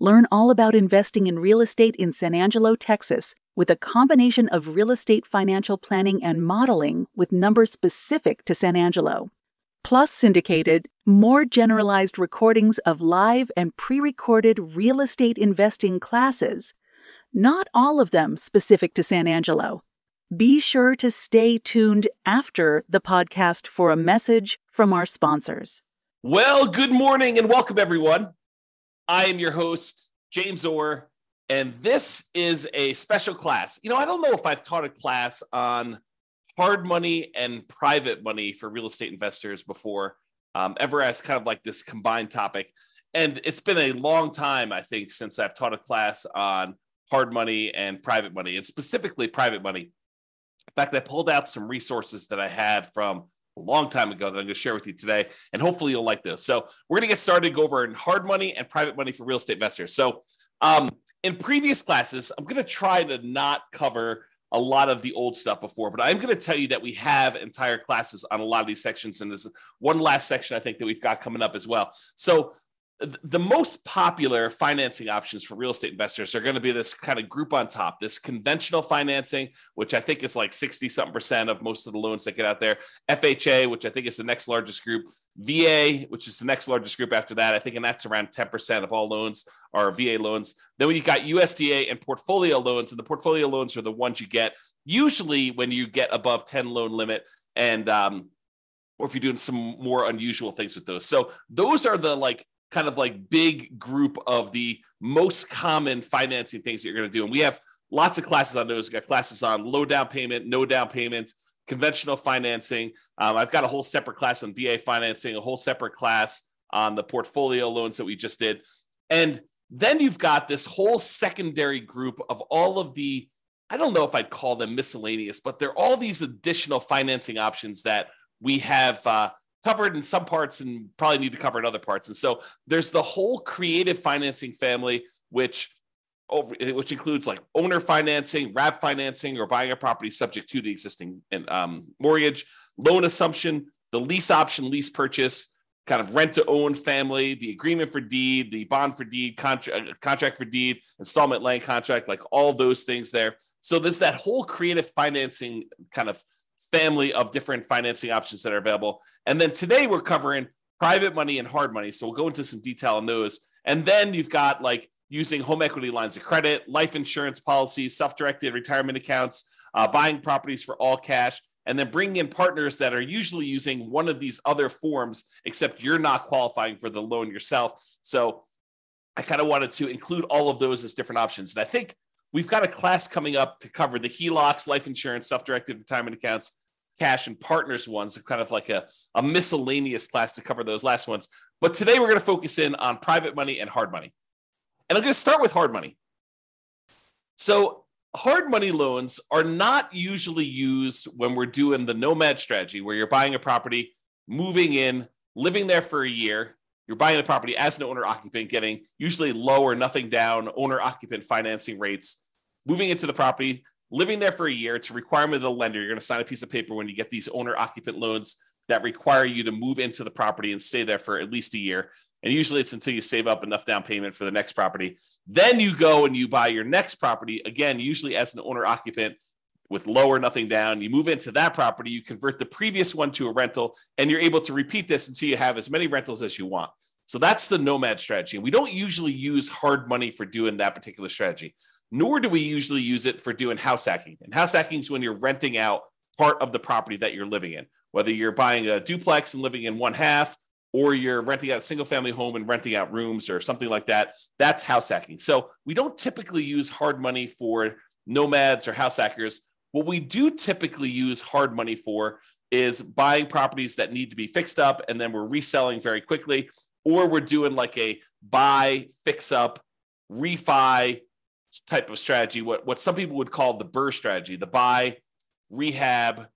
Learn all about investing in real estate in San Angelo, Texas, with a combination of real estate financial planning and modeling with numbers specific to San Angelo. Plus, syndicated, more generalized recordings of live and pre recorded real estate investing classes, not all of them specific to San Angelo. Be sure to stay tuned after the podcast for a message from our sponsors. Well, good morning and welcome, everyone. I am your host, James Orr, and this is a special class. You know, I don't know if I've taught a class on hard money and private money for real estate investors before, um, ever as kind of like this combined topic. And it's been a long time, I think, since I've taught a class on hard money and private money, and specifically private money. In fact, I pulled out some resources that I had from a long time ago that I'm going to share with you today. And hopefully you'll like this. So we're going to get started, go over in hard money and private money for real estate investors. So um, in previous classes, I'm going to try to not cover a lot of the old stuff before, but I'm going to tell you that we have entire classes on a lot of these sections. And there's one last section I think that we've got coming up as well. So the most popular financing options for real estate investors are going to be this kind of group on top this conventional financing which i think is like 60 something percent of most of the loans that get out there fha which i think is the next largest group va which is the next largest group after that. I think and that's around 10% of all loans are va loans. Then you got usda and portfolio loans and the portfolio loans are the ones you get usually when you get above 10 loan limit and um, or if you're doing some more unusual things with those. So those are the like kind of like big group of the most common financing things that you're going to do. And we have lots of classes on those. We got classes on low down payment, no down payment, conventional financing. Um, I've got a whole separate class on VA financing, a whole separate class on the portfolio loans that we just did. And then you've got this whole secondary group of all of the, I don't know if I'd call them miscellaneous, but they're all these additional financing options that we have uh, covered in some parts and probably need to cover in other parts. And so there's the whole creative financing family, which over which includes like owner financing, wrap financing, or buying a property subject to the existing um, mortgage, loan assumption, the lease option, lease purchase, kind of rent to own family, the agreement for deed, the bond for deed, contract, uh, contract for deed, installment land contract, like all those things there. So there's that whole creative financing kind of family of different financing options that are available. And then today we're covering private money and hard money. So we'll go into some detail on those. And then you've got like using home equity lines of credit, life insurance policies, self directed retirement accounts, uh, buying properties for all cash, and then bringing in partners that are usually using one of these other forms, except you're not qualifying for the loan yourself. So I kind of wanted to include all of those as different options. And I think We've got a class coming up to cover the HELOCs, life insurance, self directed retirement accounts, cash, and partners ones, kind of like a, a miscellaneous class to cover those last ones. But today we're going to focus in on private money and hard money. And I'm going to start with hard money. So, hard money loans are not usually used when we're doing the nomad strategy, where you're buying a property, moving in, living there for a year. You're buying the property as an owner occupant, getting usually low or nothing down owner occupant financing rates moving into the property, living there for a year. It's a requirement of the lender. You're going to sign a piece of paper when you get these owner occupant loans that require you to move into the property and stay there for at least a year. And usually it's until you save up enough down payment for the next property. Then you go and you buy your next property, again, usually as an owner occupant with low or nothing down. You move into that property, you convert the previous one to a rental, and you're able to repeat this until you have as many rentals as you want. So that's the nomad strategy. We don't usually use hard money for doing that particular strategy nor do we usually use it for doing house hacking. And house hacking is when you're renting out part of the property that you're living in, whether you're buying a duplex and living in one half, or you're renting out a single family home and renting out rooms or something like that. That's house hacking. So we don't typically use hard money for nomads or house hackers. What we do typically use hard money for is buying properties that need to be fixed up and then we're reselling very quickly, or we're doing like a buy, fix up, refi, type of strategy, what, what some people would call the BRRRR strategy, the buy, rehab,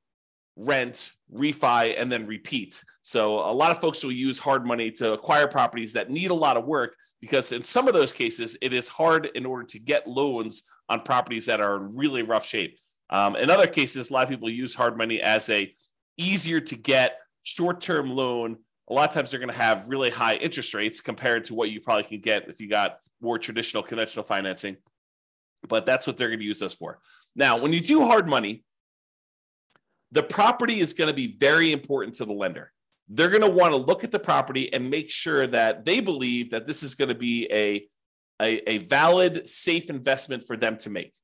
rent, refi, and then repeat. So a lot of folks will use hard money to acquire properties that need a lot of work because in some of those cases, it is hard in order to get loans on properties that are in really rough shape. Um, in other cases, a lot of people use hard money as a easier to get short-term loan. A lot of times they're going to have really high interest rates compared to what you probably can get if you got more traditional conventional financing. But that's what they're going to use those for. Now, when you do hard money, the property is going to be very important to the lender. They're going to want to look at the property and make sure that they believe that this is going to be a, a, a valid, safe investment for them to make.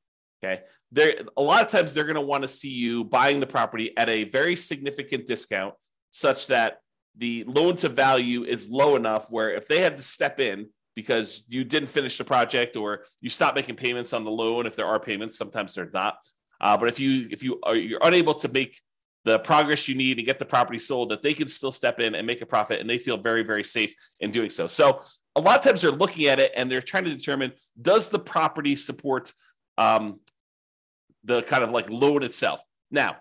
Okay. There a lot of times they're going to want to see you buying the property at a very significant discount, such that the loan to value is low enough where if they had to step in because you didn't finish the project or you stop making payments on the loan, if there are payments, sometimes they're not, uh, but if you if you are you're unable to make the progress you need to get the property sold, that they can still step in and make a profit, and they feel very very safe in doing so. So a lot of times they're looking at it and they're trying to determine does the property support um, the kind of like loan itself. Now,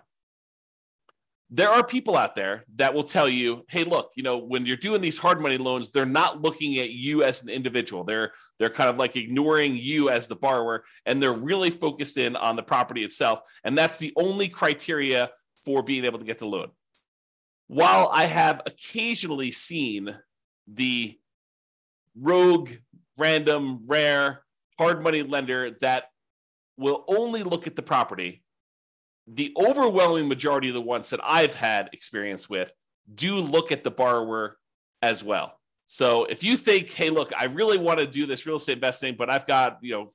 there are people out there that will tell you, "Hey, look, you know, when you're doing these hard money loans, they're not looking at you as an individual. They're they're kind of like ignoring you as the borrower, and they're really focused in on the property itself, and that's the only criteria for being able to get the loan." While I have occasionally seen the rogue, random, rare hard money lender that will only look at the property the overwhelming majority of the ones that I've had experience with do look at the borrower as well. So if you think, hey, look, I really want to do this real estate investing, but I've got, you know,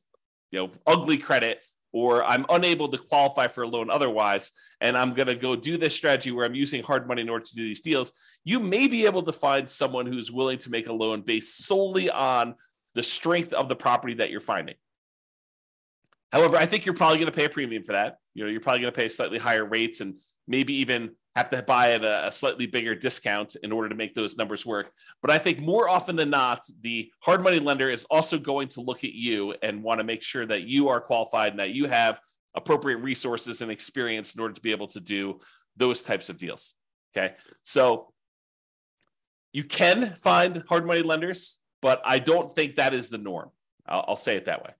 you know, ugly credit or I'm unable to qualify for a loan otherwise, and I'm going to go do this strategy where I'm using hard money in order to do these deals, you may be able to find someone who's willing to make a loan based solely on the strength of the property that you're finding. However, I think you're probably going to pay a premium for that. You know, you're probably going to pay slightly higher rates and maybe even have to buy at a, a, slightly bigger discount in order to make those numbers work. But I think more often than not, the hard money lender is also going to look at you and want to make sure that you are qualified and that you have appropriate resources and experience in order to be able to do those types of deals. Okay. So you can find hard money lenders, but I don't think that is the norm. I'll, I'll say it that way.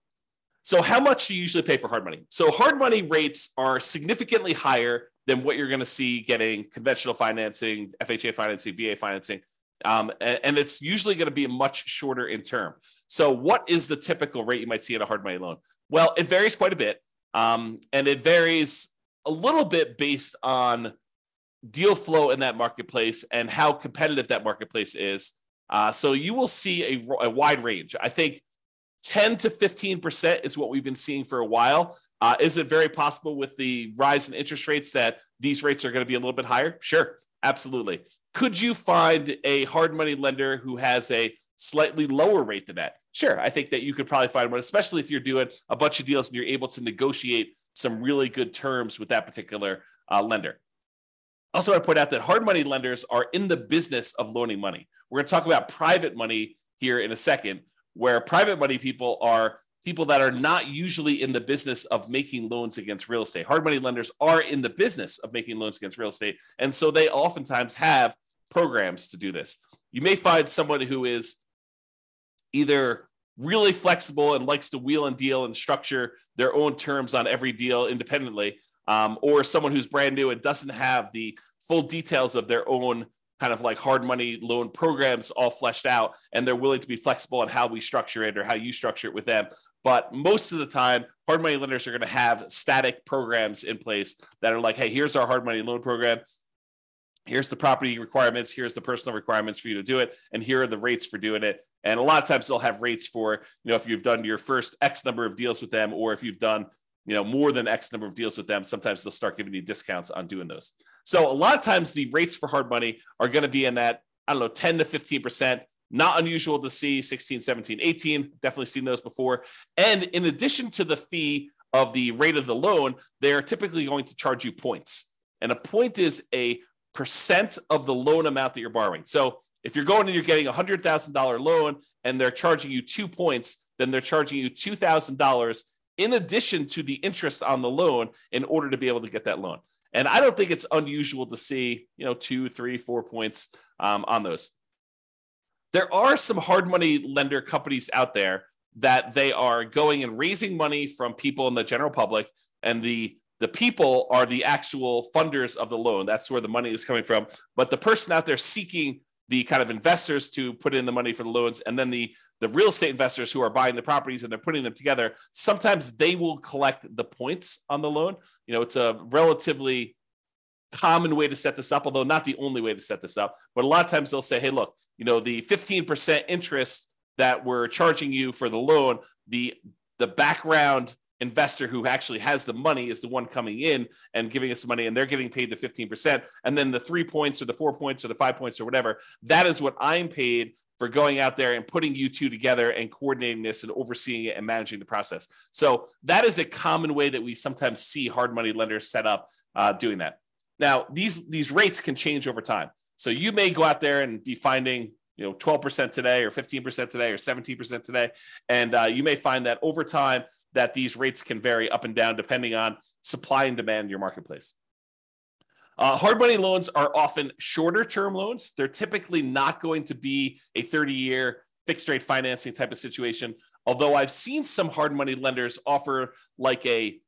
So, how much do you usually pay for hard money? So, hard money rates are significantly higher than what you're going to see getting conventional financing, FHA financing, VA financing. Um, and, and, it's usually going to be much shorter in term. So, what is the typical rate you might see at a hard money loan? Well, it varies quite a bit. Um, and it varies a little bit based on deal flow in that marketplace and how competitive that marketplace is. Uh, so, you will see a, a wide range. I think 10 to 15% is what we've been seeing for a while. Uh, is it very possible with the rise in interest rates that these rates are going to be a little bit higher? Sure, absolutely. Could you find a hard money lender who has a slightly lower rate than that? Sure, I think that you could probably find one, especially if you're doing a bunch of deals and you're able to negotiate some really good terms with that particular uh, lender. Also, I point out that hard money lenders are in the business of loaning money. We're going to talk about private money here in a second, where private money people are people that are not usually in the business of making loans against real estate. Hard money lenders are in the business of making loans against real estate. And so they oftentimes have programs to do this. You may find someone who is either really flexible and likes to wheel and deal and structure their own terms on every deal independently, um, or someone who's brand new and doesn't have the full details of their own kind of like hard money loan programs all fleshed out and they're willing to be flexible on how we structure it or how you structure it with them. But most of the time hard money lenders are going to have static programs in place that are like hey here's our hard money loan program. Here's the property requirements. Here's the personal requirements for you to do it. And here are the rates for doing it. And a lot of times they'll have rates for you know if you've done your first x number of deals with them or if you've done you know more than x number of deals with them sometimes they'll start giving you discounts on doing those. So a lot of times the rates for hard money are going to be in that i don't know 10 to 15 percent. Not unusual to see 16 17 18 definitely seen those before. And in addition to the fee of the rate of the loan they're typically going to charge you points. And a point is a percent of the loan amount that you're borrowing. So if you're going and you're getting a $100000 loan and they're charging you two points then they're charging you $2,000 in addition to the interest on the loan in order to be able to get that loan. And I don't think it's unusual to see, you know, two, three, four points um, on those. There are some hard money lender companies out there that they are going and raising money from people in the general public, and the the people are the actual funders of the loan. That's where the money is coming from. But the person out there seeking the kind of investors to put in the money for the loans, and then the the real estate investors who are buying the properties and they're putting them together. Sometimes they will collect the points on the loan. You know, it's a relatively common way to set this up, although not the only way to set this up. But a lot of times they'll say, hey, look, you know, the 15% interest that we're charging you for the loan, the the background investor who actually has the money is the one coming in and giving us money and they're getting paid the 15% and then the three points or the four points or the five points or whatever that is what i'm paid for going out there and putting you two together and coordinating this and overseeing it and managing the process. So that is a common way that we sometimes see hard money lenders set up uh, doing that. Now these these rates can change over time. So you may go out there and be finding you know 12% today or 15% today or 17% today and uh, you may find that over time that these rates can vary up and down depending on supply and demand in your marketplace. Uh, hard money loans are often shorter term loans. They're typically not going to be a 30 year fixed rate financing type of situation. Although I've seen some hard money lenders offer like a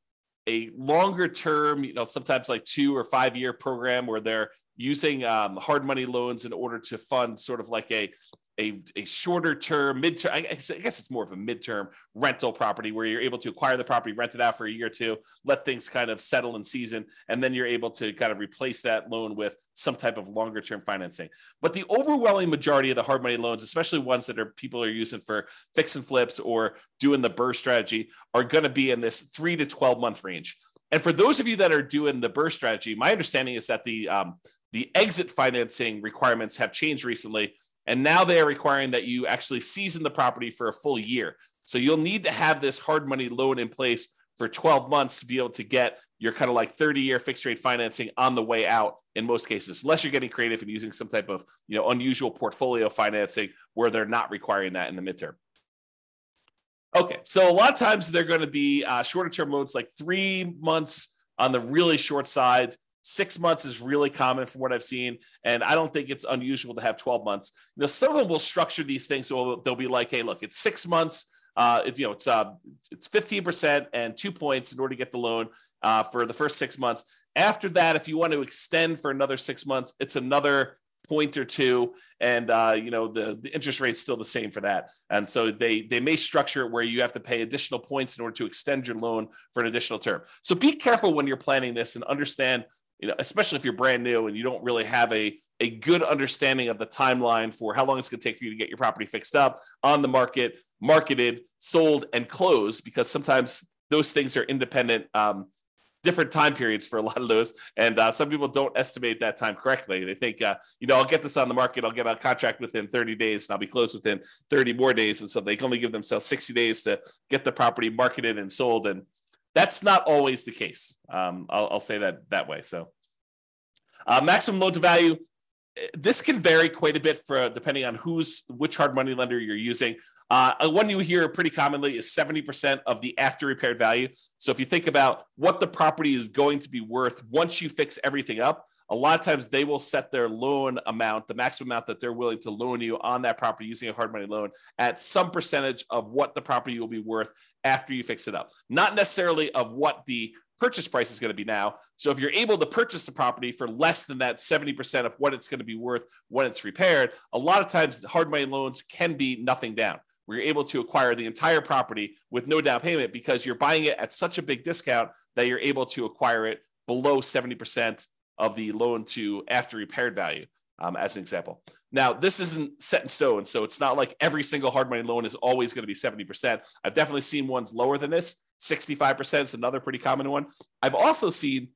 a longer term, you know, sometimes like two or five year program where they're using um, hard money loans in order to fund sort of like a a, a shorter term, midterm, I guess, I guess it's more of a midterm rental property where you're able to acquire the property, rent it out for a year or two, let things kind of settle in season, and then you're able to kind of replace that loan with some type of longer term financing. But the overwhelming majority of the hard money loans, especially ones that are people are using for fix and flips or doing the BRRRR strategy, are going to be in this three to 12 month range. And for those of you that are doing the BRRRR strategy, my understanding is that the um, the exit financing requirements have changed recently and now they are requiring that you actually season the property for a full year. So you'll need to have this hard money loan in place for 12 months to be able to get your kind of like 30 year fixed rate financing on the way out in most cases, unless you're getting creative and using some type of you know unusual portfolio financing where they're not requiring that in the midterm. Okay, so a lot of times they're going to be uh, shorter term loans, like three months on the really short side, Six months is really common from what I've seen, and I don't think it's unusual to have 12 months. You know, some of them will structure these things so they'll be like, "Hey, look, it's six months. Uh, it, you know, it's uh, it's 15% and two points in order to get the loan uh, for the first six months. After that, if you want to extend for another six months, it's another point or two, and uh, you know the the interest rate's still the same for that. And so they they may structure it where you have to pay additional points in order to extend your loan for an additional term. So be careful when you're planning this and understand you know, especially if you're brand new and you don't really have a, a good understanding of the timeline for how long it's going to take for you to get your property fixed up on the market, marketed, sold, and closed, because sometimes those things are independent, um, different time periods for a lot of those. And uh, some people don't estimate that time correctly. They think, uh, you know, I'll get this on the market, I'll get a contract within 30 days, and I'll be closed within 30 more days. And so they can only give themselves 60 days to get the property marketed and sold. And that's not always the case. Um, I'll, I'll, say that that way. So, uh, maximum loan to value. This can vary quite a bit for depending on who's which hard money lender you're using. Uh, one you hear pretty commonly is 70% of the after repaired value. So if you think about what the property is going to be worth once you fix everything up, a lot of times they will set their loan amount, the maximum amount that they're willing to loan you on that property using a hard money loan at some percentage of what the property will be worth after you fix it up. Not necessarily of what the purchase price is going to be now. So if you're able to purchase the property for less than that 70% of what it's going to be worth when it's repaired, a lot of times hard money loans can be nothing down. You're able to acquire the entire property with no down payment because you're buying it at such a big discount that you're able to acquire it below 70% of the loan to after repaired value, um, as an example. Now, this isn't set in stone, so it's not like every single hard money loan is always going to be 70%. I've definitely seen ones lower than this. 65% is another pretty common one. I've also seen,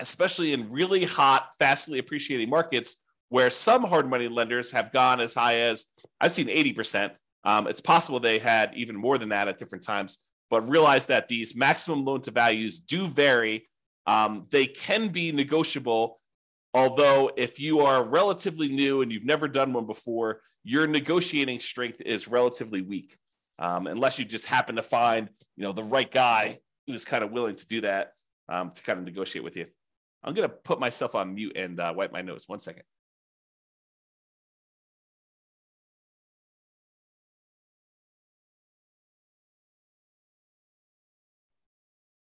especially in really hot, fastly appreciating markets, where some hard money lenders have gone as high as I've seen 80%. Um, it's possible they had even more than that at different times, but realize that these maximum loan to values do vary um, they can be negotiable, although if you are relatively new and you've never done one before, your negotiating strength is relatively weak. Um, unless you just happen to find you know the right guy who's kind of willing to do that um, to kind of negotiate with you. I'm going to put myself on mute and uh, wipe my nose. One second.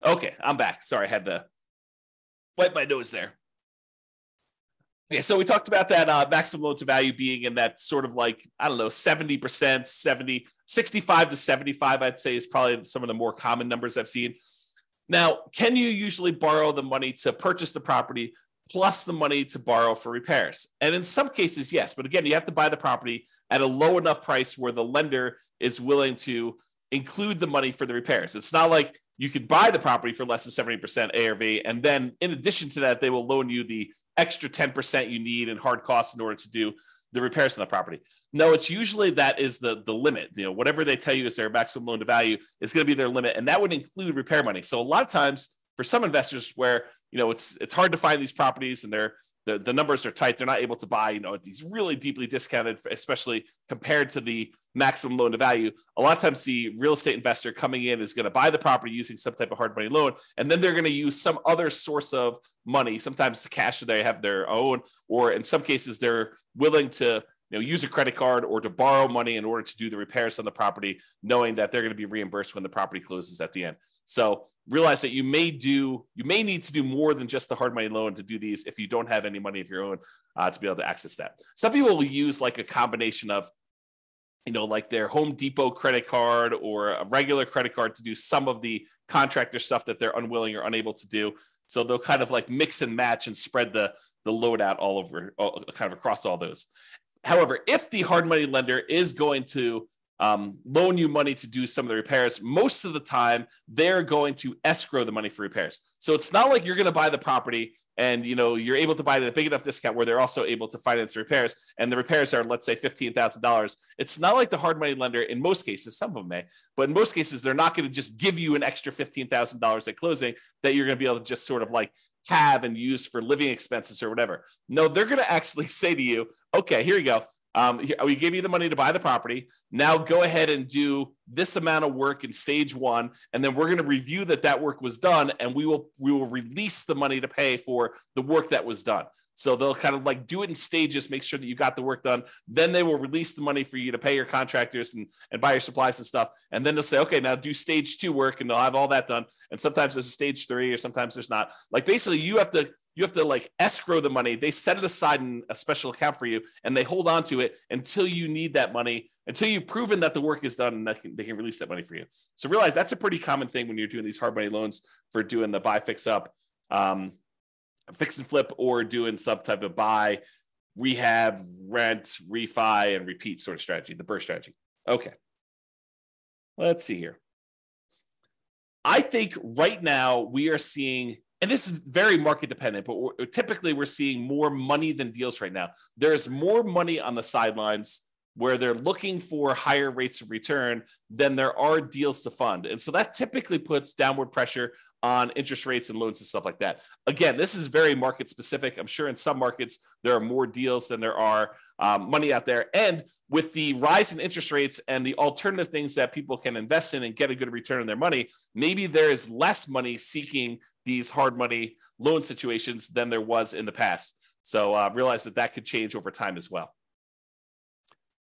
Okay, I'm back. Sorry, I had to wipe my nose there. Okay, so we talked about that uh, maximum loan to value being in that sort of like, I don't know, 70%, 70, 65 to 75, I'd say is probably some of the more common numbers I've seen. Now, can you usually borrow the money to purchase the property plus the money to borrow for repairs? And in some cases, yes. But again, you have to buy the property at a low enough price where the lender is willing to include the money for the repairs. It's not like you could buy the property for less than 70% ARV. And then in addition to that, they will loan you the extra 10% you need in hard costs in order to do the repairs on the property. No, it's usually that is the, the limit. You know, whatever they tell you is their maximum loan to value is going to be their limit. And that would include repair money. So a lot of times for some investors where, you know, it's it's hard to find these properties and they're the, the numbers are tight. They're not able to buy, you know, these really deeply discounted, especially compared to the maximum loan to value. A lot of times, the real estate investor coming in is going to buy the property using some type of hard money loan, and then they're going to use some other source of money. Sometimes the cash that they have their own, or in some cases, they're willing to you know, use a credit card or to borrow money in order to do the repairs on the property, knowing that they're going to be reimbursed when the property closes at the end. So realize that you may do, you may need to do more than just the hard money loan to do these if you don't have any money of your own uh, to be able to access that. Some people will use like a combination of you know, like their Home Depot credit card or a regular credit card to do some of the contractor stuff that they're unwilling or unable to do. So they'll kind of like mix and match and spread the the load out all over, all, kind of across all those. However, if the hard money lender is going to um, loan you money to do some of the repairs, most of the time they're going to escrow the money for repairs. So it's not like you're going to buy the property and you know you're able to buy it at a big enough discount where they're also able to finance the repairs and the repairs are let's say $15000 it's not like the hard money lender in most cases some of them may but in most cases they're not going to just give you an extra $15000 at closing that you're going to be able to just sort of like have and use for living expenses or whatever. No, they're going to actually say to you, okay, here you go. Um, we gave you the money to buy the property. Now go ahead and do this amount of work in stage one, and then we're going to review that that work was done, and we will we will release the money to pay for the work that was done. So they'll kind of like do it in stages, make sure that you got the work done. Then they will release the money for you to pay your contractors and, and buy your supplies and stuff. And then they'll say, okay, now do stage two work and they'll have all that done. And sometimes there's a stage three or sometimes there's not. Like basically you have to you have to like escrow the money. They set it aside in a special account for you and they hold on to it until you need that money, until you've proven that the work is done and they can, they can release that money for you. So realize that's a pretty common thing when you're doing these hard money loans for doing the buy fix up. Um, fix and flip or doing some type of buy, rehab, rent, refi, and repeat sort of strategy, the BRRRR strategy. Okay. Let's see here. I think right now we are seeing, and this is very market dependent, but we're, typically we're seeing more money than deals right now. There's more money on the sidelines where they're looking for higher rates of return than there are deals to fund. And so that typically puts downward pressure on interest rates and loans and stuff like that. Again, this is very market specific. I'm sure in some markets there are more deals than there are um, money out there. And with the rise in interest rates and the alternative things that people can invest in and get a good return on their money, maybe there is less money seeking these hard money loan situations than there was in the past. So uh, realize that that could change over time as well.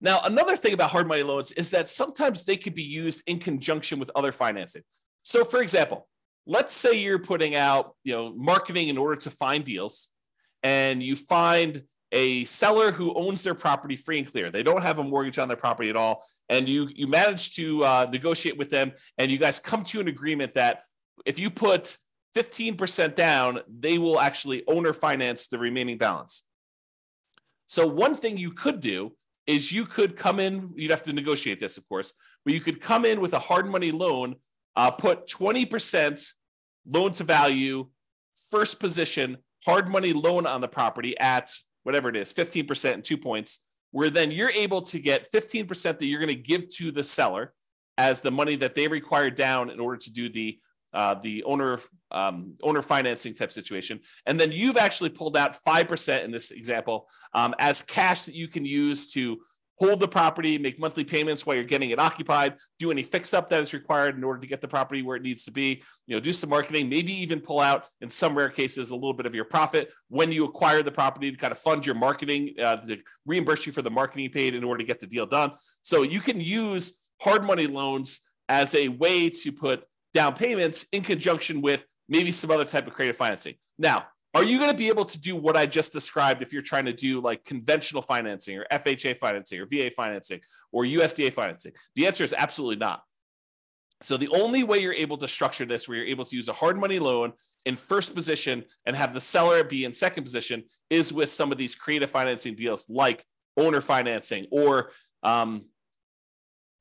Now, another thing about hard money loans is that sometimes they could be used in conjunction with other financing. So, for example, let's say you're putting out you know marketing in order to find deals and you find a seller who owns their property free and clear they don't have a mortgage on their property at all and you you manage to uh, negotiate with them and you guys come to an agreement that if you put 15% down they will actually owner finance the remaining balance so one thing you could do is you could come in you'd have to negotiate this of course but you could come in with a hard money loan uh, put 20% loan to value, first position, hard money loan on the property at whatever it is, 15% and two points, where then you're able to get 15% that you're going to give to the seller as the money that they require down in order to do the uh, the owner um, owner financing type situation, and then you've actually pulled out five percent in this example um, as cash that you can use to hold the property, make monthly payments while you're getting it occupied, do any fix up that is required in order to get the property where it needs to be, you know, do some marketing, maybe even pull out in some rare cases a little bit of your profit when you acquire the property to kind of fund your marketing, uh, to reimburse you for the marketing paid in order to get the deal done. So you can use hard money loans as a way to put down payments in conjunction with maybe some other type of creative financing. Now, are you going to be able to do what I just described if you're trying to do like conventional financing or FHA financing or VA financing or USDA financing? The answer is absolutely not. So the only way you're able to structure this, where you're able to use a hard money loan in first position and have the seller be in second position, is with some of these creative financing deals like owner financing or um,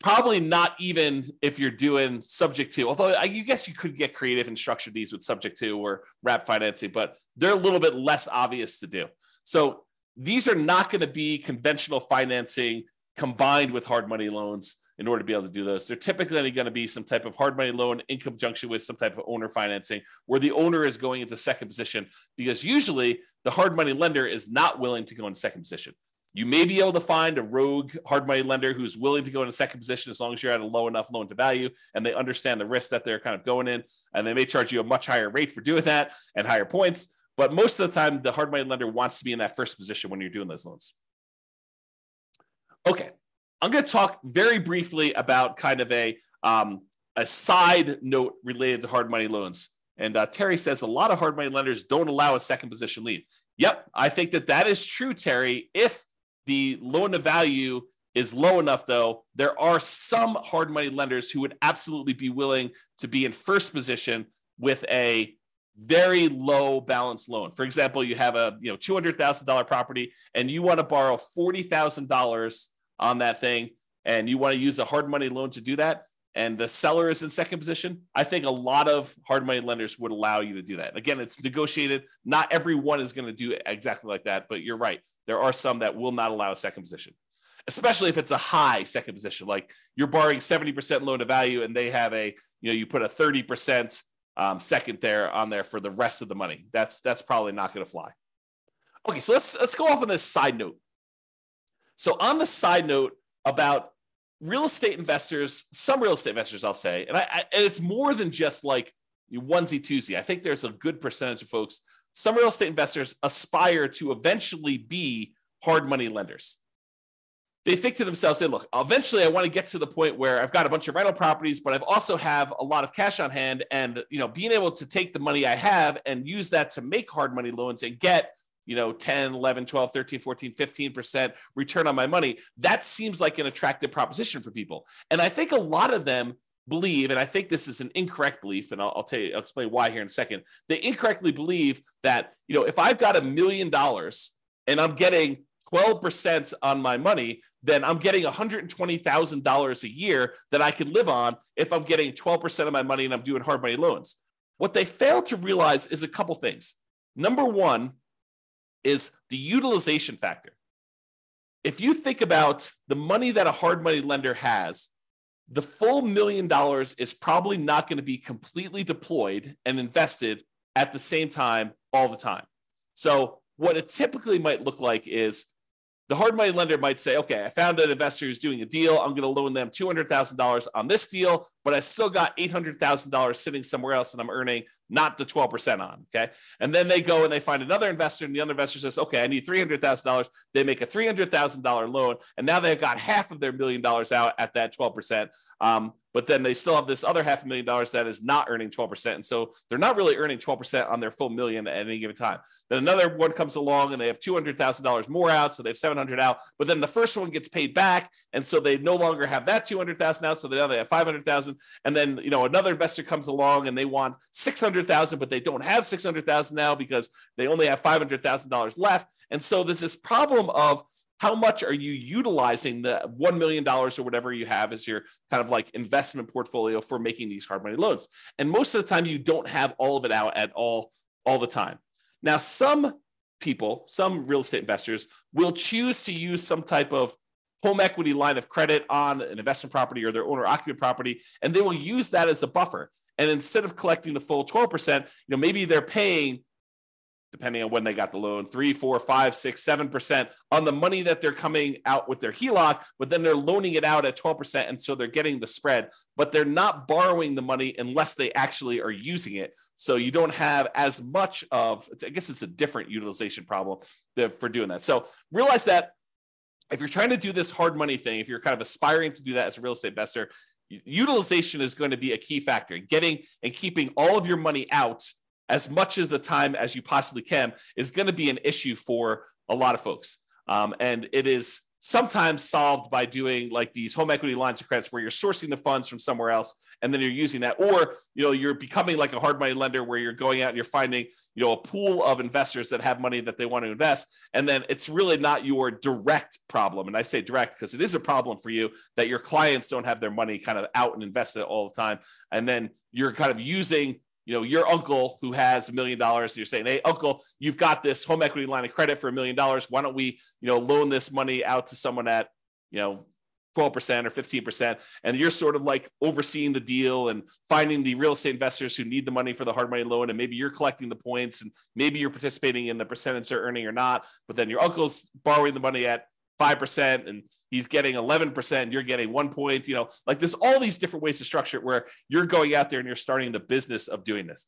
probably not even if you're doing subject to although i guess you could get creative and structure these with subject to or wrap financing but they're a little bit less obvious to do. So these are not going to be conventional financing combined with hard money loans in order to be able to do those. They're typically going to be some type of hard money loan in conjunction with some type of owner financing where the owner is going into second position because usually the hard money lender is not willing to go in second position you may be able to find a rogue hard money lender who's willing to go in a second position as long as you're at a low enough loan to value and they understand the risk that they're kind of going in. And they may charge you a much higher rate for doing that and higher points. But most of the time, the hard money lender wants to be in that first position when you're doing those loans. Okay, I'm going to talk very briefly about kind of a, um, a side note related to hard money loans. And uh, Terry says a lot of hard money lenders don't allow a second position lead. Yep, I think that that is true, Terry, if the loan to value is low enough, though, there are some hard money lenders who would absolutely be willing to be in first position with a very low balance loan. For example, you have a you know two hundred thousand dollar property and you want to borrow forty thousand dollars on that thing, and you want to use a hard money loan to do that and the seller is in second position, I think a lot of hard money lenders would allow you to do that. Again, it's negotiated. Not everyone is going to do exactly like that, but you're right. There are some that will not allow a second position, especially if it's a high second position. Like you're borrowing 70% loan to value and they have a, you know, you put a 30% um, second there on there for the rest of the money. That's that's probably not going to fly. Okay, so let's let's go off on this side note. So on the side note about real estate investors, some real estate investors, I'll say, and, I, I, and it's more than just like onesie twosie. I think there's a good percentage of folks. Some real estate investors aspire to eventually be hard money lenders. They think to themselves, "Say, look, eventually I want to get to the point where I've got a bunch of rental properties, but I've also have a lot of cash on hand, and you know, being able to take the money I have and use that to make hard money loans and get you know 10 11 12 13 14 15% return on my money that seems like an attractive proposition for people and i think a lot of them believe and i think this is an incorrect belief and i'll, I'll tell you i'll explain why here in a second they incorrectly believe that you know if i've got a million dollars and i'm getting 12% on my money, then I'm getting $120,000 a year that I can live on if I'm getting 12% of my money and I'm doing hard money loans. What they fail to realize is a couple things. Number one, is the utilization factor. If you think about the money that a hard money lender has, the full million dollars is probably not going to be completely deployed and invested at the same time all the time. So, what it typically might look like is the hard money lender might say, okay, I found an investor who's doing a deal. I'm going to loan them $200,000 on this deal, but I still got $800,000 sitting somewhere else and I'm earning not the 12% on. Okay. And then they go and they find another investor and the other investor says, okay, I need $300,000. They make a $300,000 loan and now they've got half of their million dollars out at that 12%. Um, but then they still have this other half a million dollars that is not earning 12%. And so they're not really earning 12% on their full million at any given time. Then another one comes along and they have $200,000 more out. So they have 700 out, but then the first one gets paid back. And so they no longer have that 200,000 out. So now they have 500,000. And then, you know, another investor comes along and they want 600,000, but they don't have 600,000 now because they only have $500,000 left. And so there's this problem of, how much are you utilizing the $1 million or whatever you have as your kind of like investment portfolio for making these hard money loans? And most of the time, you don't have all of it out at all, all the time. Now, some people, some real estate investors will choose to use some type of home equity line of credit on an investment property or their owner occupant property, and they will use that as a buffer. And instead of collecting the full 12%, you know, maybe they're paying depending on when they got the loan, three, four, five, six, seven percent on the money that they're coming out with their HELOC, but then they're loaning it out at 12%. And so they're getting the spread, but they're not borrowing the money unless they actually are using it. So you don't have as much of, I guess it's a different utilization problem for doing that. So realize that if you're trying to do this hard money thing, if you're kind of aspiring to do that as a real estate investor, utilization is going to be a key factor. Getting and keeping all of your money out as much of the time as you possibly can is going to be an issue for a lot of folks. Um, and it is sometimes solved by doing like these home equity lines of credits where you're sourcing the funds from somewhere else and then you're using that. Or you know you're becoming like a hard money lender where you're going out and you're finding you know a pool of investors that have money that they want to invest. And then it's really not your direct problem. And i say direct because it is a problem for you that your clients don't have their money kind of out and invested all the time. And then you're kind of using you know, your uncle who has a million dollars, you're saying, hey, uncle, you've got this home equity line of credit for a million dollars. Why don't we, you know, loan this money out to someone at, you know, 12% or 15%. And you're sort of like overseeing the deal and finding the real estate investors who need the money for the hard money loan. And maybe you're collecting the points and maybe you're participating in the percentage they're earning or not. But then your uncle's borrowing the money at 5% and he's getting 11% you're getting one point you know like there's all these different ways to structure it where you're going out there and you're starting the business of doing this.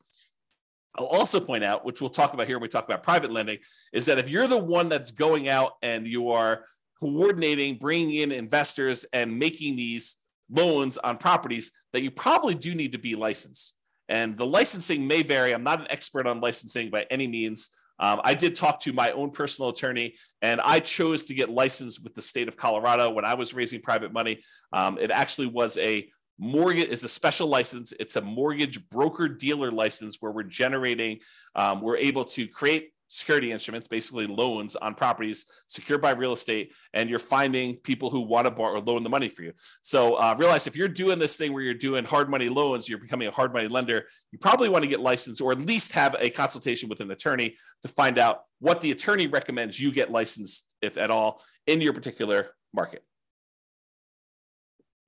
I'll also point out which we'll talk about here when we talk about private lending is that if you're the one that's going out and you are coordinating bringing in investors and making these loans on properties that you probably do need to be licensed. And the licensing may vary. I'm not an expert on licensing by any means um, I did talk to my own personal attorney, and I chose to get licensed with the state of Colorado when I was raising private money. Um, it actually was a mortgage is a special license it's a mortgage broker dealer license where we're generating um, we're able to create security instruments, basically loans on properties secured by real estate, and you're finding people who want to borrow or loan the money for you. So uh, realize if you're doing this thing where you're doing hard money loans, you're becoming a hard money lender, you probably want to get licensed or at least have a consultation with an attorney to find out what the attorney recommends you get licensed, if at all, in your particular market.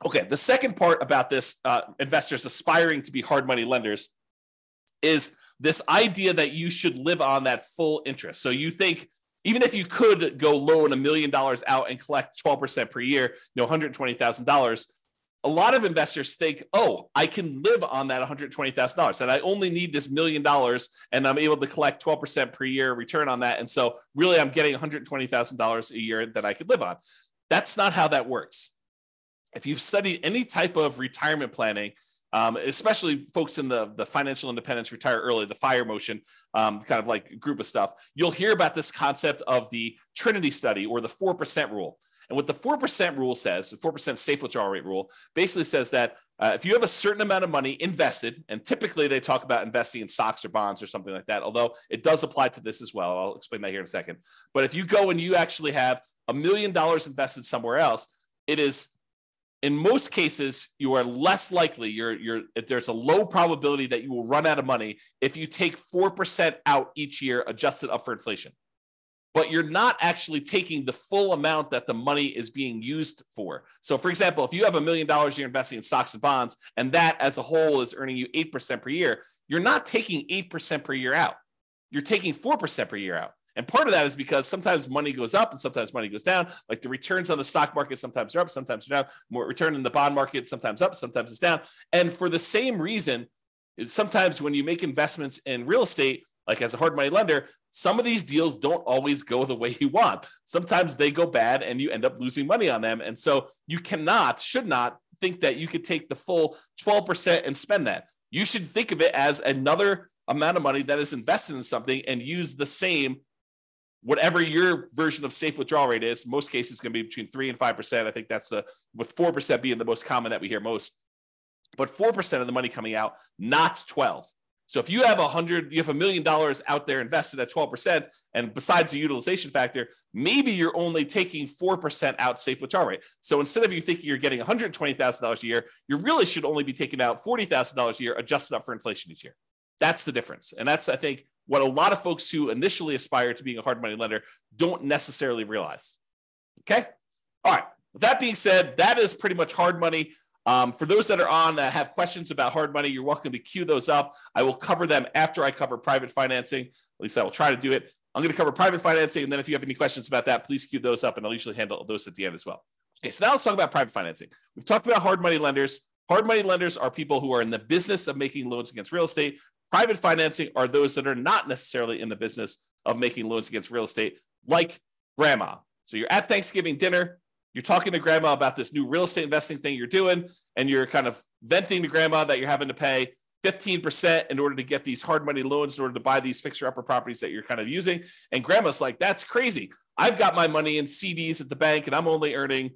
Okay, the second part about this uh, investors aspiring to be hard money lenders is this idea that you should live on that full interest. So you think even if you could go loan a million dollars out and collect 12% per year, you know, $120,000, a lot of investors think, oh, I can live on that $120,000 and I only need this million dollars and I'm able to collect 12% per year return on that. And so really I'm getting $120,000 a year that I could live on. That's not how that works. If you've studied any type of retirement planning, um, especially folks in the, the financial independence retire early, the fire motion um, kind of like group of stuff, you'll hear about this concept of the Trinity study or the 4% rule. And what the 4% rule says, the 4% safe withdrawal rate rule, basically says that uh, if you have a certain amount of money invested, and typically they talk about investing in stocks or bonds or something like that, although it does apply to this as well. I'll explain that here in a second. But if you go and you actually have a million dollars invested somewhere else, it is in most cases, you are less likely, you're, you're, there's a low probability that you will run out of money if you take 4% out each year, adjusted up for inflation. But you're not actually taking the full amount that the money is being used for. So, for example, if you have a million dollars you're investing in stocks and bonds, and that as a whole is earning you 8% per year, you're not taking 8% per year out. You're taking 4% per year out. And part of that is because sometimes money goes up and sometimes money goes down. Like the returns on the stock market sometimes are up, sometimes they're down. More return in the bond market sometimes up, sometimes it's down. And for the same reason, sometimes when you make investments in real estate, like as a hard money lender, some of these deals don't always go the way you want. Sometimes they go bad and you end up losing money on them. And so you cannot, should not think that you could take the full 12% and spend that. You should think of it as another amount of money that is invested in something and use the same whatever your version of safe withdrawal rate is, most cases it's going to be between three and five percent. I think that's the with four percent being the most common that we hear most. But four percent of the money coming out, not twelve. So if you have a hundred, you have a million dollars out there invested at twelve percent, and besides the utilization factor, maybe you're only taking four percent out safe withdrawal rate. So instead of you thinking you're getting one hundred twenty thousand dollars a year, you really should only be taking out forty thousand dollars a year, adjusted up for inflation each year. That's the difference, and that's I think what a lot of folks who initially aspire to being a hard money lender don't necessarily realize. Okay. All right. With that being said, that is pretty much hard money. Um, for those that are on that have questions about hard money, you're welcome to queue those up. I will cover them after I cover private financing. At least I will try to do it. I'm going to cover private financing. And then if you have any questions about that, please queue those up and I'll usually handle those at the end as well. Okay, so now let's talk about private financing. We've talked about hard money lenders. Hard money lenders are people who are in the business of making loans against real estate. Private financing are those that are not necessarily in the business of making loans against real estate, like grandma. So you're at Thanksgiving dinner, you're talking to grandma about this new real estate investing thing you're doing, and you're kind of venting to grandma that you're having to pay 15% in order to get these hard money loans in order to buy these fixer upper properties that you're kind of using. And grandma's like, that's crazy. I've got my money in CDs at the bank and I'm only earning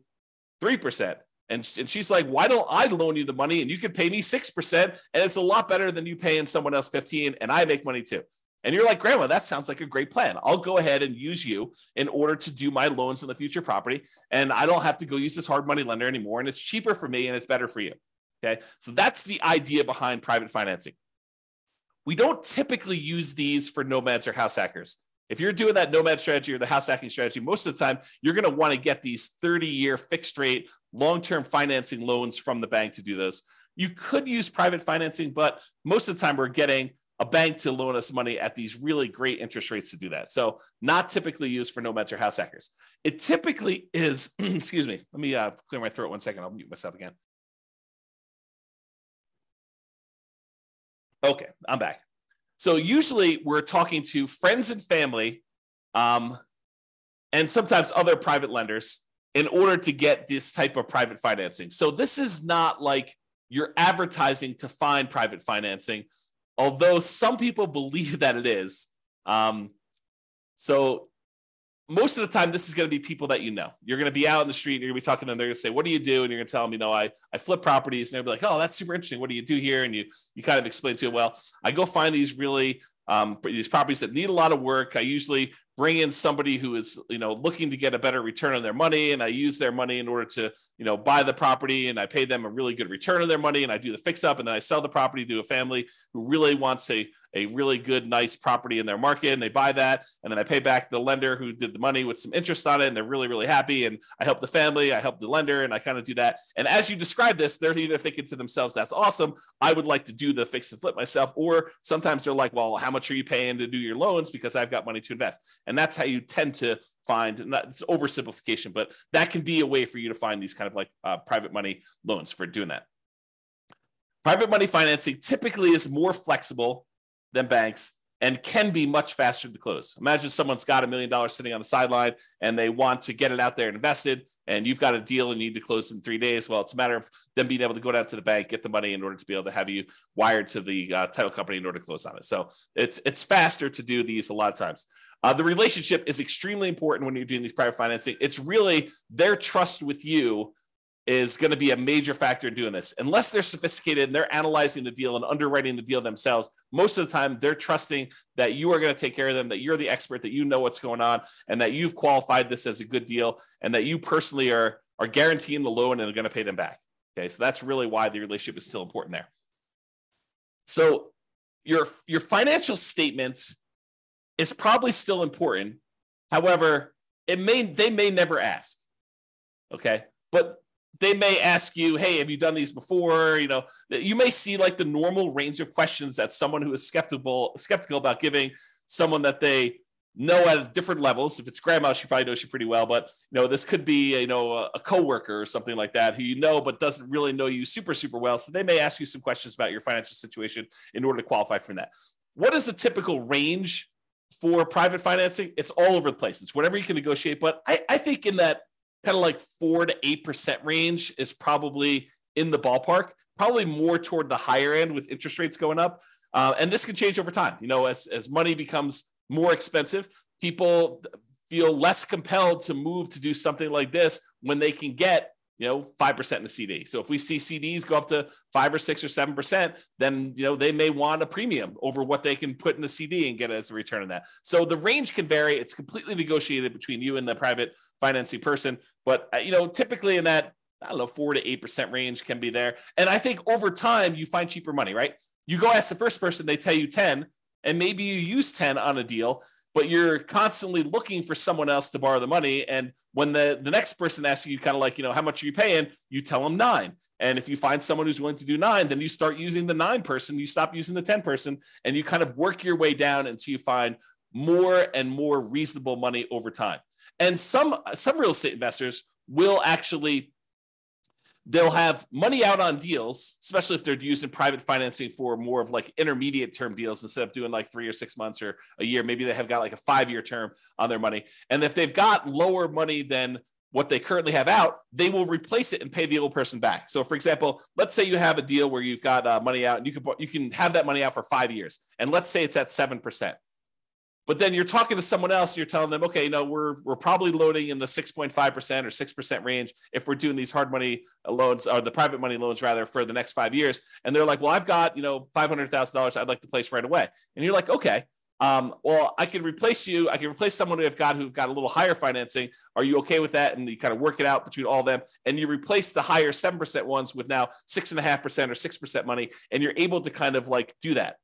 3%. And, and she's like, why don't I loan you the money and you could pay me 6%? And it's a lot better than you paying someone else 15 and I make money too. And you're like, Grandma, that sounds like a great plan. I'll go ahead and use you in order to do my loans in the future property. And I don't have to go use this hard money lender anymore. And it's cheaper for me and it's better for you. Okay. So that's the idea behind private financing. We don't typically use these for nomads or house hackers. If you're doing that nomad strategy or the house hacking strategy, most of the time you're going to want to get these 30 year fixed rate long term financing loans from the bank to do this. You could use private financing, but most of the time we're getting a bank to loan us money at these really great interest rates to do that. So, not typically used for nomads or house hackers. It typically is, excuse me, let me uh, clear my throat one second. I'll mute myself again. Okay, I'm back. So usually we're talking to friends and family, um, and sometimes other private lenders in order to get this type of private financing. So this is not like you're advertising to find private financing, although some people believe that it is. Um, so most of the time, this is going to be people that you know. You're going to be out in the street and you're going to be talking to them. They're going to say, What do you do? And you're going to tell them, You know, I, I flip properties. And they'll be like, Oh, that's super interesting. What do you do here? And you, you kind of explain to them, Well, I go find these really, um, these properties that need a lot of work. I usually bring in somebody who is you know looking to get a better return on their money and i use their money in order to you know buy the property and i pay them a really good return on their money and i do the fix up and then i sell the property to a family who really wants a, a really good nice property in their market and they buy that and then i pay back the lender who did the money with some interest on it and they're really really happy and i help the family i help the lender and i kind of do that. And as you describe this they're either thinking to themselves that's awesome i would like to do the fix and flip myself or sometimes they're like well how much are you paying to do your loans? Because i've got money to invest. And that's how you tend to find it's oversimplification but that can be a way for you to find these kind of like uh, private money loans for doing that. Private money financing typically is more flexible than banks and can be much faster to close. Imagine someone's got a million dollars sitting on the sideline and they want to get it out there and invested, and you've got a deal and you need to close in three days. Well, it's a matter of them being able to go down to the bank, get the money in order to be able to have you wired to the uh, title company in order to close on it. So it's it's faster to do these a lot of times. Uh, the relationship is extremely important when you're doing these private financing. It's really their trust with you is going to be a major factor in doing this. Unless they're sophisticated and they're analyzing the deal and underwriting the deal themselves, most of the time they're trusting that you are going to take care of them, that you're the expert, that you know what's going on, and that you've qualified this as a good deal, and that you personally are are guaranteeing the loan and are going to pay them back. Okay, so that's really why the relationship is still important there. So your your financial statement is probably still important. However, it may they may never ask. Okay, but they may ask you, "Hey, have you done these before?" You know, you may see like the normal range of questions that someone who is skeptical skeptical about giving someone that they know at different levels. If it's grandma, she probably knows you pretty well, but you know, this could be you know a, a coworker or something like that who you know but doesn't really know you super super well. So they may ask you some questions about your financial situation in order to qualify for that. What is the typical range for private financing? It's all over the place. It's whatever you can negotiate, but I, I think in that kind of like four to eight percent range is probably in the ballpark. Probably more toward the higher end with interest rates going up, uh, and this can change over time. You know, as as money becomes more expensive, people feel less compelled to move to do something like this when they can get you know, 5% in the CD. So if we see CDs go up to five or six or 7%, then, you know, they may want a premium over what they can put in the CD and get as a return on that. So the range can vary. It's completely negotiated between you and the private financing person. But, uh, you know, typically in that, I don't know, four to 8% range can be there. And I think over time you find cheaper money, right? You go ask the first person, they tell you 10, and maybe you use 10 on a deal but you're constantly looking for someone else to borrow the money. And when the, the next person asks you, kind of like, you know, how much are you paying? You tell them nine. And if you find someone who's willing to do nine, then you start using the nine person, you stop using the 10 person, and you kind of work your way down until you find more and more reasonable money over time. And some some real estate investors will actually they'll have money out on deals, especially if they're using private financing for more of like intermediate term deals instead of doing like three or six months or a year. Maybe they have got like a five year term on their money. And if they've got lower money than what they currently have out, they will replace it and pay the old person back. So, for example, let's say you have a deal where you've got uh, money out and you can you can have that money out for five years, and let's say it's at seven percent. But then you're talking to someone else, and you're telling them, okay, you know, we're we're probably loading in the 6.5% or 6% range if we're doing these hard money loans or the private money loans rather for the next five years. And they're like, well, I've got, you know, $500,000 I'd like to place right away. And you're like, okay, um, well, I can replace you. I can replace someone who have got who've got a little higher financing. Are you okay with that? And you kind of work it out between all of them, and you replace the higher seven percent ones with now six and a half percent or six percent money, and you're able to kind of like do that.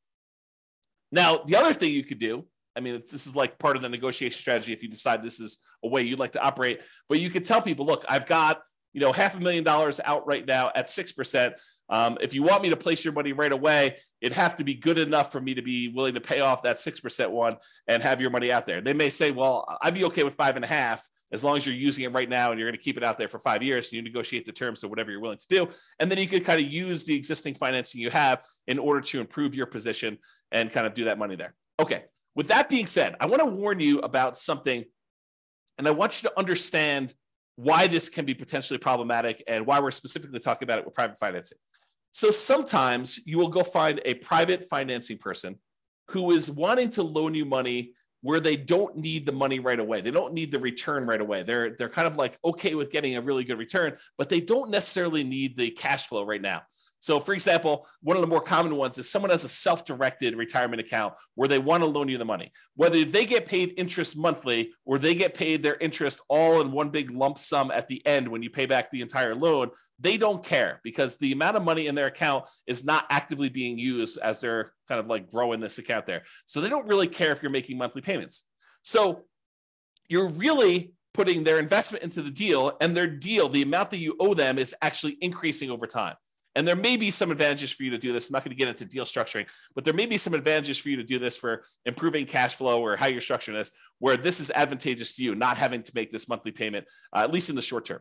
Now, the other thing you could do I mean, this is like part of the negotiation strategy if you decide this is a way you'd like to operate. But you could tell people, look, I've got you know half a million dollars out right now at six percent. Um, if you want me to place your money right away, it'd have to be good enough for me to be willing to pay off that six percent one and have your money out there. They may say, well, I'd be okay with five and a half as long as you're using it right now and you're going to keep it out there for five years. And you negotiate the terms of whatever you're willing to do, and then you could kind of use the existing financing you have in order to improve your position and kind of do that money there. Okay, with that being said, I want to warn you about something, and I want you to understand why this can be potentially problematic and why we're specifically talking about it with private financing. So sometimes you will go find a private financing person who is wanting to loan you money where they don't need the money right away. They don't need the return right away. They're they're kind of like okay with getting a really good return, but they don't necessarily need the cash flow right now. So, for example, one of the more common ones is someone has a self directed retirement account where they want to loan you the money. Whether they get paid interest monthly or they get paid their interest all in one big lump sum at the end when you pay back the entire loan, they don't care because the amount of money in their account is not actively being used as they're kind of like growing this account there. So, they don't really care if you're making monthly payments. So, you're really putting their investment into the deal, and their deal, the amount that you owe them, is actually increasing over time. And there may be some advantages for you to do this. I'm not going to get into deal structuring, but there may be some advantages for you to do this for improving cash flow or how you're structuring this, where this is advantageous to you, not having to make this monthly payment, uh, at least in the short term.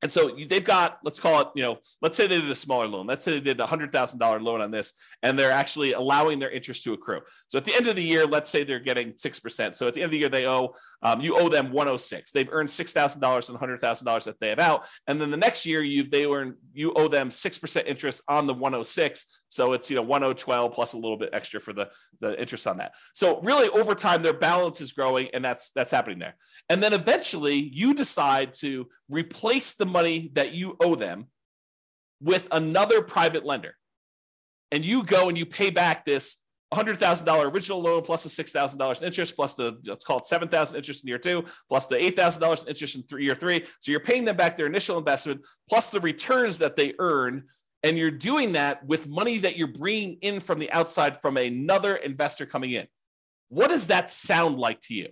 And so they've got, let's call it, you know, let's say they did a smaller loan. Let's say they did a hundred thousand dollar loan on this, and they're actually allowing their interest to accrue. So at the end of the year, let's say they're getting six percent. So at the end of the year, they owe um, you owe them one hundred six. They've earned six thousand dollars and hundred thousand dollars that they have out, and then the next year you they earn you owe them six percent interest on the one hundred oh six. So it's you know 1012 plus a little bit extra for the the interest on that. So really over time their balance is growing and that's that's happening there. And then eventually you decide to replace the money that you owe them with another private lender. And you go and you pay back this $100,000 original loan plus the $6,000 in interest plus the, let's call it 7,000 interest in year two plus the $8,000 in interest in three, year three. So you're paying them back their initial investment plus the returns that they earn and you're doing that with money that you're bringing in from the outside from another investor coming in. What does that sound like to you?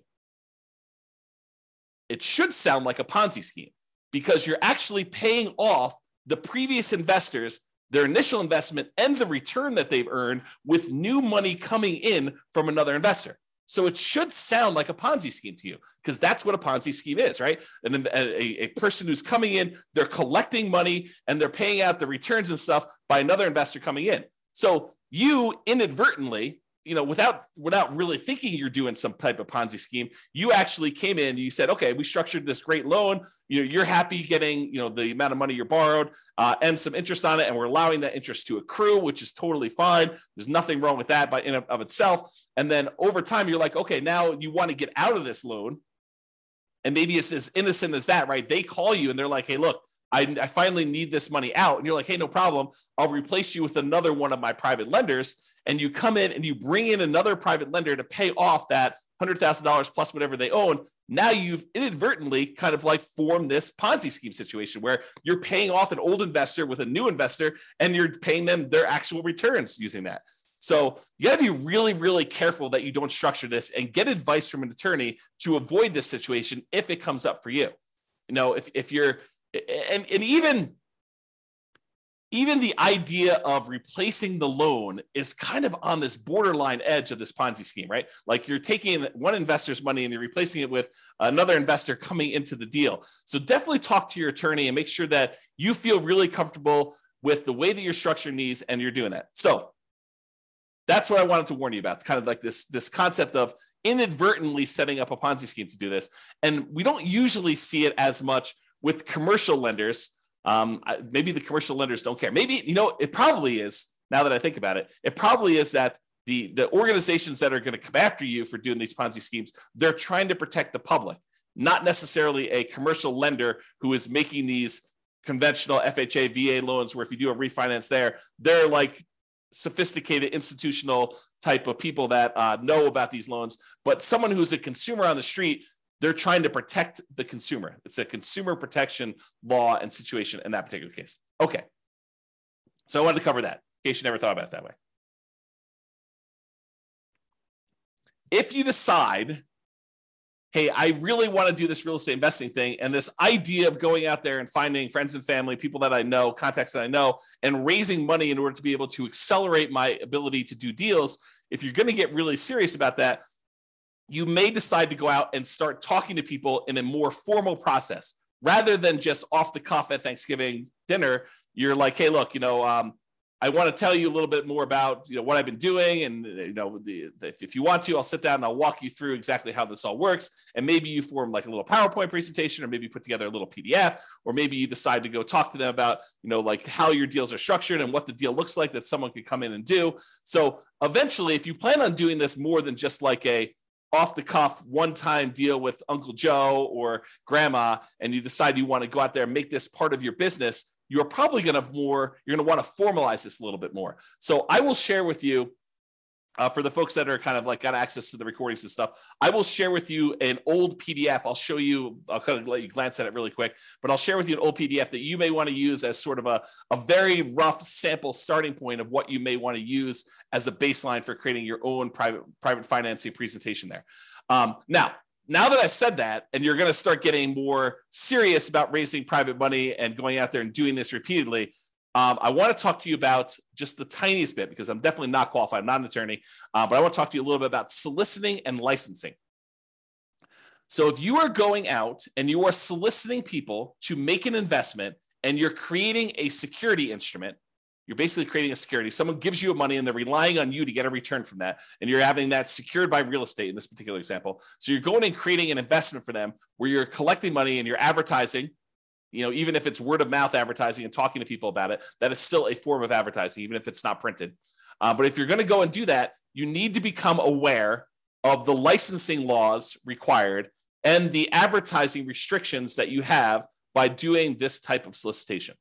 It should sound like a Ponzi scheme because you're actually paying off the previous investors their initial investment and the return that they've earned with new money coming in from another investor. So it should sound like a Ponzi scheme to you because that's what a Ponzi scheme is, right? And then a, a, person who's coming in, they're collecting money and they're paying out the returns and stuff by another investor coming in. So you inadvertently you know, without without really thinking you're doing some type of Ponzi scheme, you actually came in. You said, okay, we structured this great loan. You know, you're happy getting you know the amount of money you're borrowed uh, and some interest on it, and we're allowing that interest to accrue, which is totally fine. There's nothing wrong with that by in of itself. And then over time, you're like, okay, now you want to get out of this loan, and maybe it's as innocent as that, right? They call you and they're like, hey, look. I, I finally need this money out. And you're like, hey, no problem. I'll replace you with another one of my private lenders and you come in and you bring in another private lender to pay off that $100,000 plus whatever they own, now you've inadvertently kind of like formed this Ponzi scheme situation where you're paying off an old investor with a new investor and you're paying them their actual returns using that. So you got to be really, really careful that you don't structure this and get advice from an attorney to avoid this situation if it comes up for you. You know, if, if you're, and, and even even the idea of replacing the loan is kind of on this borderline edge of this Ponzi scheme, right? Like you're taking one investor's money and you're replacing it with another investor coming into the deal. So definitely talk to your attorney and make sure that you feel really comfortable with the way that you're structuring these and you're doing that. So that's what I wanted to warn you about. It's kind of like this, this concept of inadvertently setting up a Ponzi scheme to do this. And we don't usually see it as much with commercial lenders um, maybe the commercial lenders don't care. Maybe you know it probably is. Now that I think about it, it probably is that the the organizations that are going to come after you for doing these Ponzi schemes, they're trying to protect the public, not necessarily a commercial lender who is making these conventional FHA VA loans where if you do a refinance there, they're like sophisticated institutional type of people that uh, know about these loans. But someone who's a consumer on the street they're trying to protect the consumer. It's a consumer protection law and situation in that particular case. Okay. So I wanted to cover that in case you never thought about it that way. If you decide, hey, I really want to do this real estate investing thing, and this idea of going out there and finding friends and family, people that I know, contacts that I know, and raising money in order to be able to accelerate my ability to do deals, if you're going to get really serious about that, you may decide to go out and start talking to people in a more formal process rather than just off the cuff at Thanksgiving dinner. You're like, hey, look, you know, um, I want to tell you a little bit more about you know what I've been doing, and you know, the, if you want to, I'll sit down and I'll walk you through exactly how this all works. And maybe you form like a little PowerPoint presentation, or maybe put together a little PDF, or maybe you decide to go talk to them about you know like how your deals are structured and what the deal looks like that someone could come in and do. So eventually, if you plan on doing this more than just like a off the cuff one time deal with Uncle Joe or grandma, and you decide you want to go out there and make this part of your business, you're probably going to have more, you're going to want to formalize this a little bit more. So I will share with you uh, for the folks that are kind of like got access to the recordings and stuff, I will share with you an old PDF. I'll show you, I'll kind of let you glance at it really quick, but I'll share with you an old PDF that you may want to use as sort of a, a very rough sample starting point of what you may want to use as a baseline for creating your own private, private financing presentation there. Um, now, now that I've said that, and you're going to start getting more serious about raising private money and going out there and doing this repeatedly, um, I want to talk to you about just the tiniest bit because I'm definitely not qualified. I'm not an attorney, uh, but I want to talk to you a little bit about soliciting and licensing. So, if you are going out and you are soliciting people to make an investment and you're creating a security instrument, you're basically creating a security. Someone gives you money and they're relying on you to get a return from that. And you're having that secured by real estate in this particular example. So you're going and creating an investment for them where you're collecting money and you're advertising you know even if it's word of mouth advertising and talking to people about it that is still a form of advertising even if it's not printed. Uh, but if you're going to go and do that you need to become aware of the licensing laws required and the advertising restrictions that you have by doing this type of solicitation.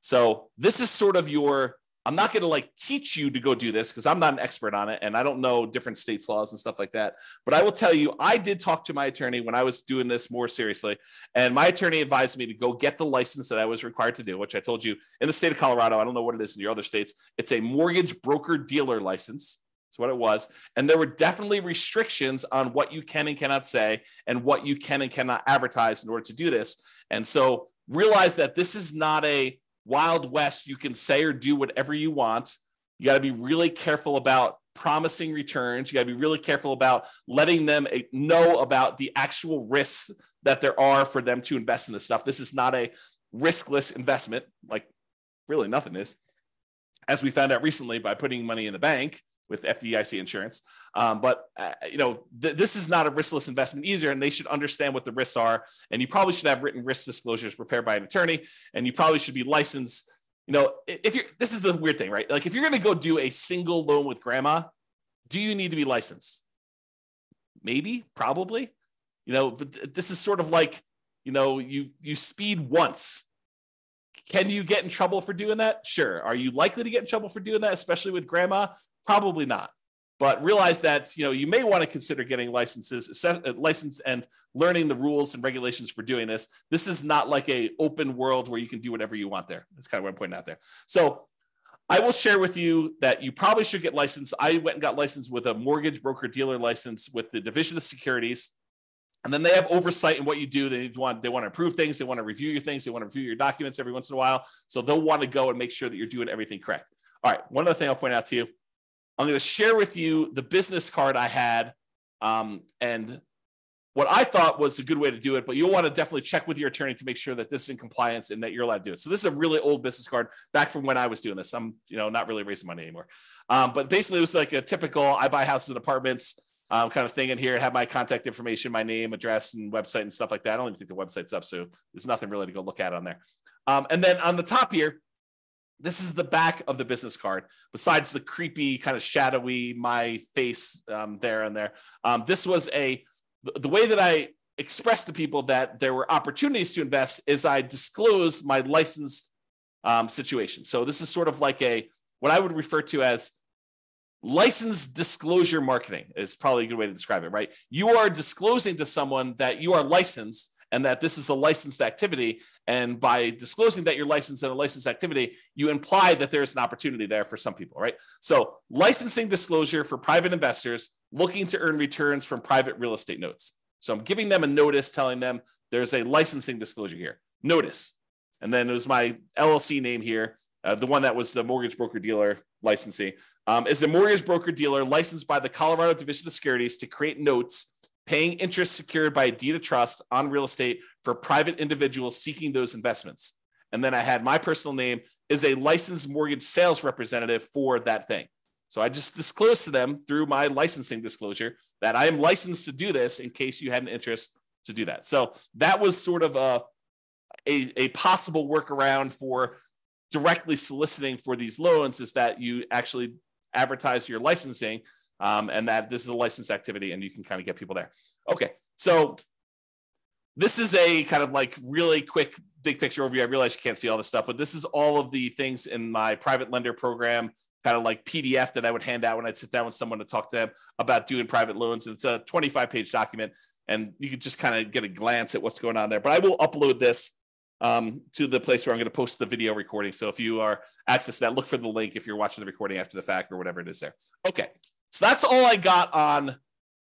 So this is sort of your I'm not going to like teach you to go do this because I'm not an expert on it and I don't know different states' laws and stuff like that. But I will tell you, I did talk to my attorney when I was doing this more seriously. And my attorney advised me to go get the license that I was required to do, which I told you in the state of Colorado. I don't know what it is in your other states. It's a mortgage broker dealer license. That's what it was. And there were definitely restrictions on what you can and cannot say and what you can and cannot advertise in order to do this. And so realize that this is not a Wild West, you can say or do whatever you want. You got to be really careful about promising returns. You got to be really careful about letting them know about the actual risks that there are for them to invest in this stuff. This is not a riskless investment, like really nothing is. As we found out recently by putting money in the bank, with FDIC insurance. Um, but uh, you know, th- this is not a riskless investment either, and they should understand what the risks are. And you probably should have written risk disclosures prepared by an attorney, and you probably should be licensed. You know, if you're this is the weird thing, right? Like if you're going to go do a single loan with grandma, do you need to be licensed? Maybe, probably. You know, but this is sort of like you know, you you speed once can you get in trouble for doing that? Sure. Are you likely to get in trouble for doing that, especially with grandma? Probably not. But realize that you know you may want to consider getting licenses, uh, license, and learning the rules and regulations for doing this. This is not like a open world where you can do whatever you want. There, that's kind of what I'm pointing out there. So I will share with you that you probably should get licensed. I went and got licensed with a mortgage broker dealer license with the Division of Securities And then they have oversight in what you do. They want they want to improve things. They want to review your things. They want to review your documents every once in a while. So they'll want to go and make sure that you're doing everything correct. All right. One other thing I'll point out to you. I'm going to share with you the business card I had um, and what I thought was a good way to do it, but you'll want to definitely check with your attorney to make sure that this is in compliance and that you're allowed to do it. So this is a really old business card back from when I was doing this. I'm, you know, not really raising money anymore. Um, but basically it was like a typical I buy houses and apartments um, kind of thing in here. It had my contact information, my name, address, and website and stuff like that. I don't even think the website's up, so there's nothing really to go look at on there. Um, and then on the top here, this is the back of the business card. Besides the creepy kind of shadowy my face um, there and there, um, this was a the way that I expressed to people that there were opportunities to invest is I disclosed my licensed um, situation. So this is sort of like a what I would refer to as licensed disclosure marketing is probably a good way to describe it, right? You are disclosing to someone that you are licensed and that this is a licensed activity. And by disclosing that you're licensed in a licensed activity, you imply that there's an opportunity there for some people, right? So, licensing disclosure for private investors looking to earn returns from private real estate notes. So, I'm giving them a notice telling them there's a licensing disclosure here. Notice. And then it was my LLC name here, uh, the one that was the mortgage broker dealer licensing, um, is a mortgage broker dealer licensed by the Colorado Division of Securities to create notes paying interest secured by a deed of trust on real estate for private individuals seeking those investments. And then I had my personal name is a licensed mortgage sales representative for that thing. So I just disclosed to them through my licensing disclosure that I am licensed to do this in case you had an interest to do that. So that was sort of a, a, a possible workaround for directly soliciting for these loans is that you actually advertise your licensing um, and that this is a licensed activity and you can kind of get people there. Okay, so this is a kind of like really quick big picture overview. I realize you can't see all this stuff, but this is all of the things in my private lender program, kind of like PDF that I would hand out when I'd sit down with someone to talk to them about doing private loans. It's a 25 page document, and you can just kind of get a glance at what's going on there. But I will upload this um, to the place where I'm going to post the video recording. So if you are access that, look for the link if you're watching the recording after the fact or whatever it is there. Okay. So that's all I got on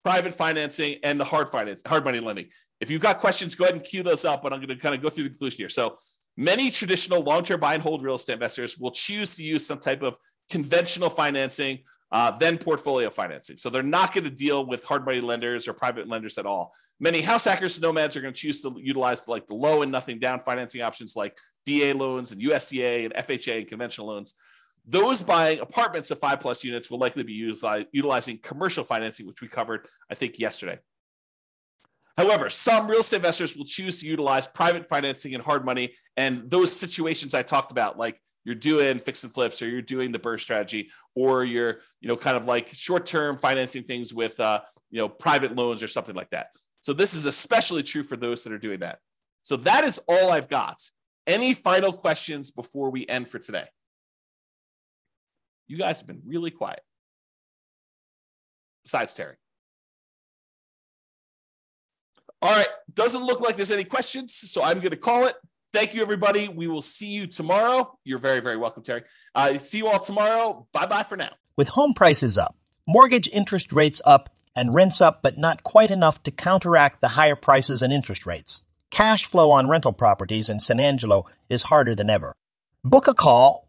private financing and the hard finance, hard money lending. If you've got questions, go ahead and cue those up, but I'm going to kind of go through the conclusion here. So many traditional long-term buy and hold real estate investors will choose to use some type of conventional financing, uh, then portfolio financing. So they're not going to deal with hard money lenders or private lenders at all. Many house hackers and nomads are going to choose to utilize like the low and nothing down financing options like VA loans and USDA and FHA and conventional loans. Those buying apartments of five plus units will likely be utilizing commercial financing, which we covered, I think, yesterday. However, some real estate investors will choose to utilize private financing and hard money. And those situations I talked about, like you're doing fix and flips, or you're doing the BRRRR strategy, or you're, you know, kind of like short-term financing things with, uh, you know, private loans or something like that. So this is especially true for those that are doing that. So that is all I've got. Any final questions before we end for today? You guys have been really quiet. Besides Terry. All right. Doesn't look like there's any questions, so I'm going to call it. Thank you, everybody. We will see you tomorrow. You're very, very welcome, Terry. Uh, see you all tomorrow. Bye bye for now. With home prices up, mortgage interest rates up, and rents up, but not quite enough to counteract the higher prices and interest rates. Cash flow on rental properties in San Angelo is harder than ever. Book a call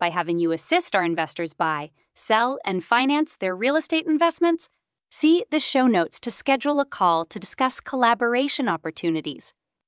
by having you assist our investors buy, sell, and finance their real estate investments? See the show notes to schedule a call to discuss collaboration opportunities.